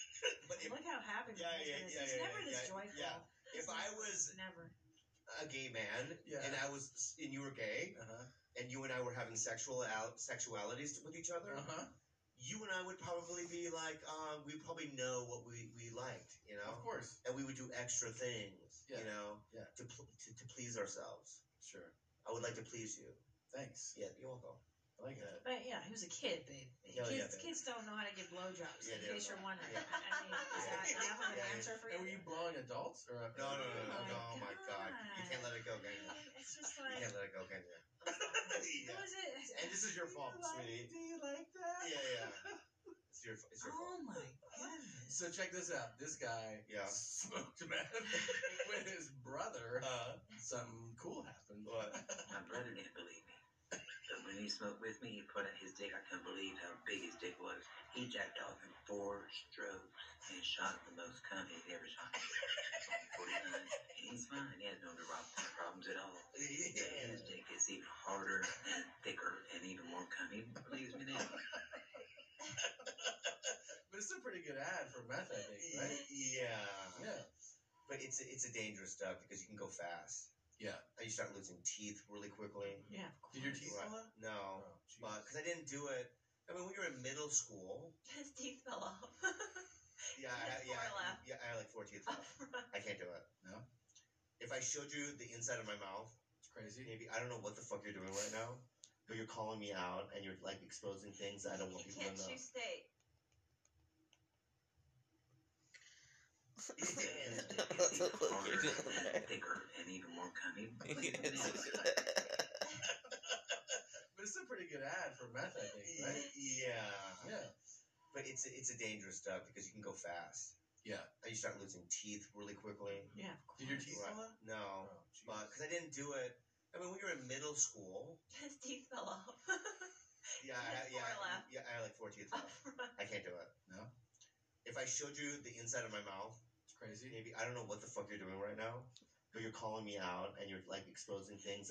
but if, Look how happy Yeah, my yeah, husband is. yeah, He's yeah, never yeah, this yeah, joyful. yeah. if I was Never. a gay man Yeah. and I was and you were gay Uh-huh. and you and I were having sexual out sexualities with each other, Uh-huh. you and I would probably be like, um, we probably know what we, we liked, you know, Of course. and we would do extra things, Yeah. you know, Yeah. to, pl- to to please ourselves. Sure. I would like to please you. Thanks. Yeah, you're welcome. I like that. But yeah, he was a kid, babe. Yeah, kids, yeah, babe. kids don't know how to give blowjobs. Yeah, in case you're wondering, Yeah. I I mean, is that enough of an answer for And you? were you blowing adults or? No, no, no, no, Oh no, my my God. You can't let it go, can you? It's just like You can't let it go, can you? who yeah. is it? And this is your fault, sweetie. Do you like that? Yeah, yeah. It's your, it's your Oh fault. my goodness. So check this out. This guy Yeah. smoked a meth with his brother. Uh, Something cool happened. what? My brother didn't believe me. But when he smoked with me, he put out his dick. I couldn't believe how big his dick was. He jacked off in four strokes and shot the most cum he'd ever shot. 49. He's fine. He has no neuropathy problems at all. But his dick is even harder and thicker and even more cum. He believes me now. But it's a pretty good ad for meth, I think, right? Yeah. Yeah. But it's a, it's a dangerous stuff because you can go fast. Yeah. And you start losing teeth really quickly. Yeah, of course. Did your teeth fall out? Oh. No, Oh, jeez. but because I didn't do it. I mean, when you're in middle school, His teeth fell off. yeah, I, He yeah, four left. yeah, I had like four teeth left. I can't do it. No? If I showed you the inside of my mouth, It's crazy. maybe I don't know what the fuck you're doing right now, but you're calling me out and you're like exposing things I don't want You people can't to know. chew steak. His dick is even harder and and even more cum. He believes me now. But it's a pretty good ad for meth, I think, right? Yeah, Yeah. but it's a, it's a dangerous stuff because you can go fast. Yeah. And you start losing teeth really quickly. Yeah. Did your teeth fall out? No, Oh, but because I didn't do it. I mean, when you're in middle school, His teeth fell off. yeah, I, He had- has yeah, four left. yeah, I had like four teeth left. I can't do it. No? If I showed you the inside of my mouth, It's crazy. maybe I don't know what the fuck you're doing right now, but you're calling me out and you're like exposing things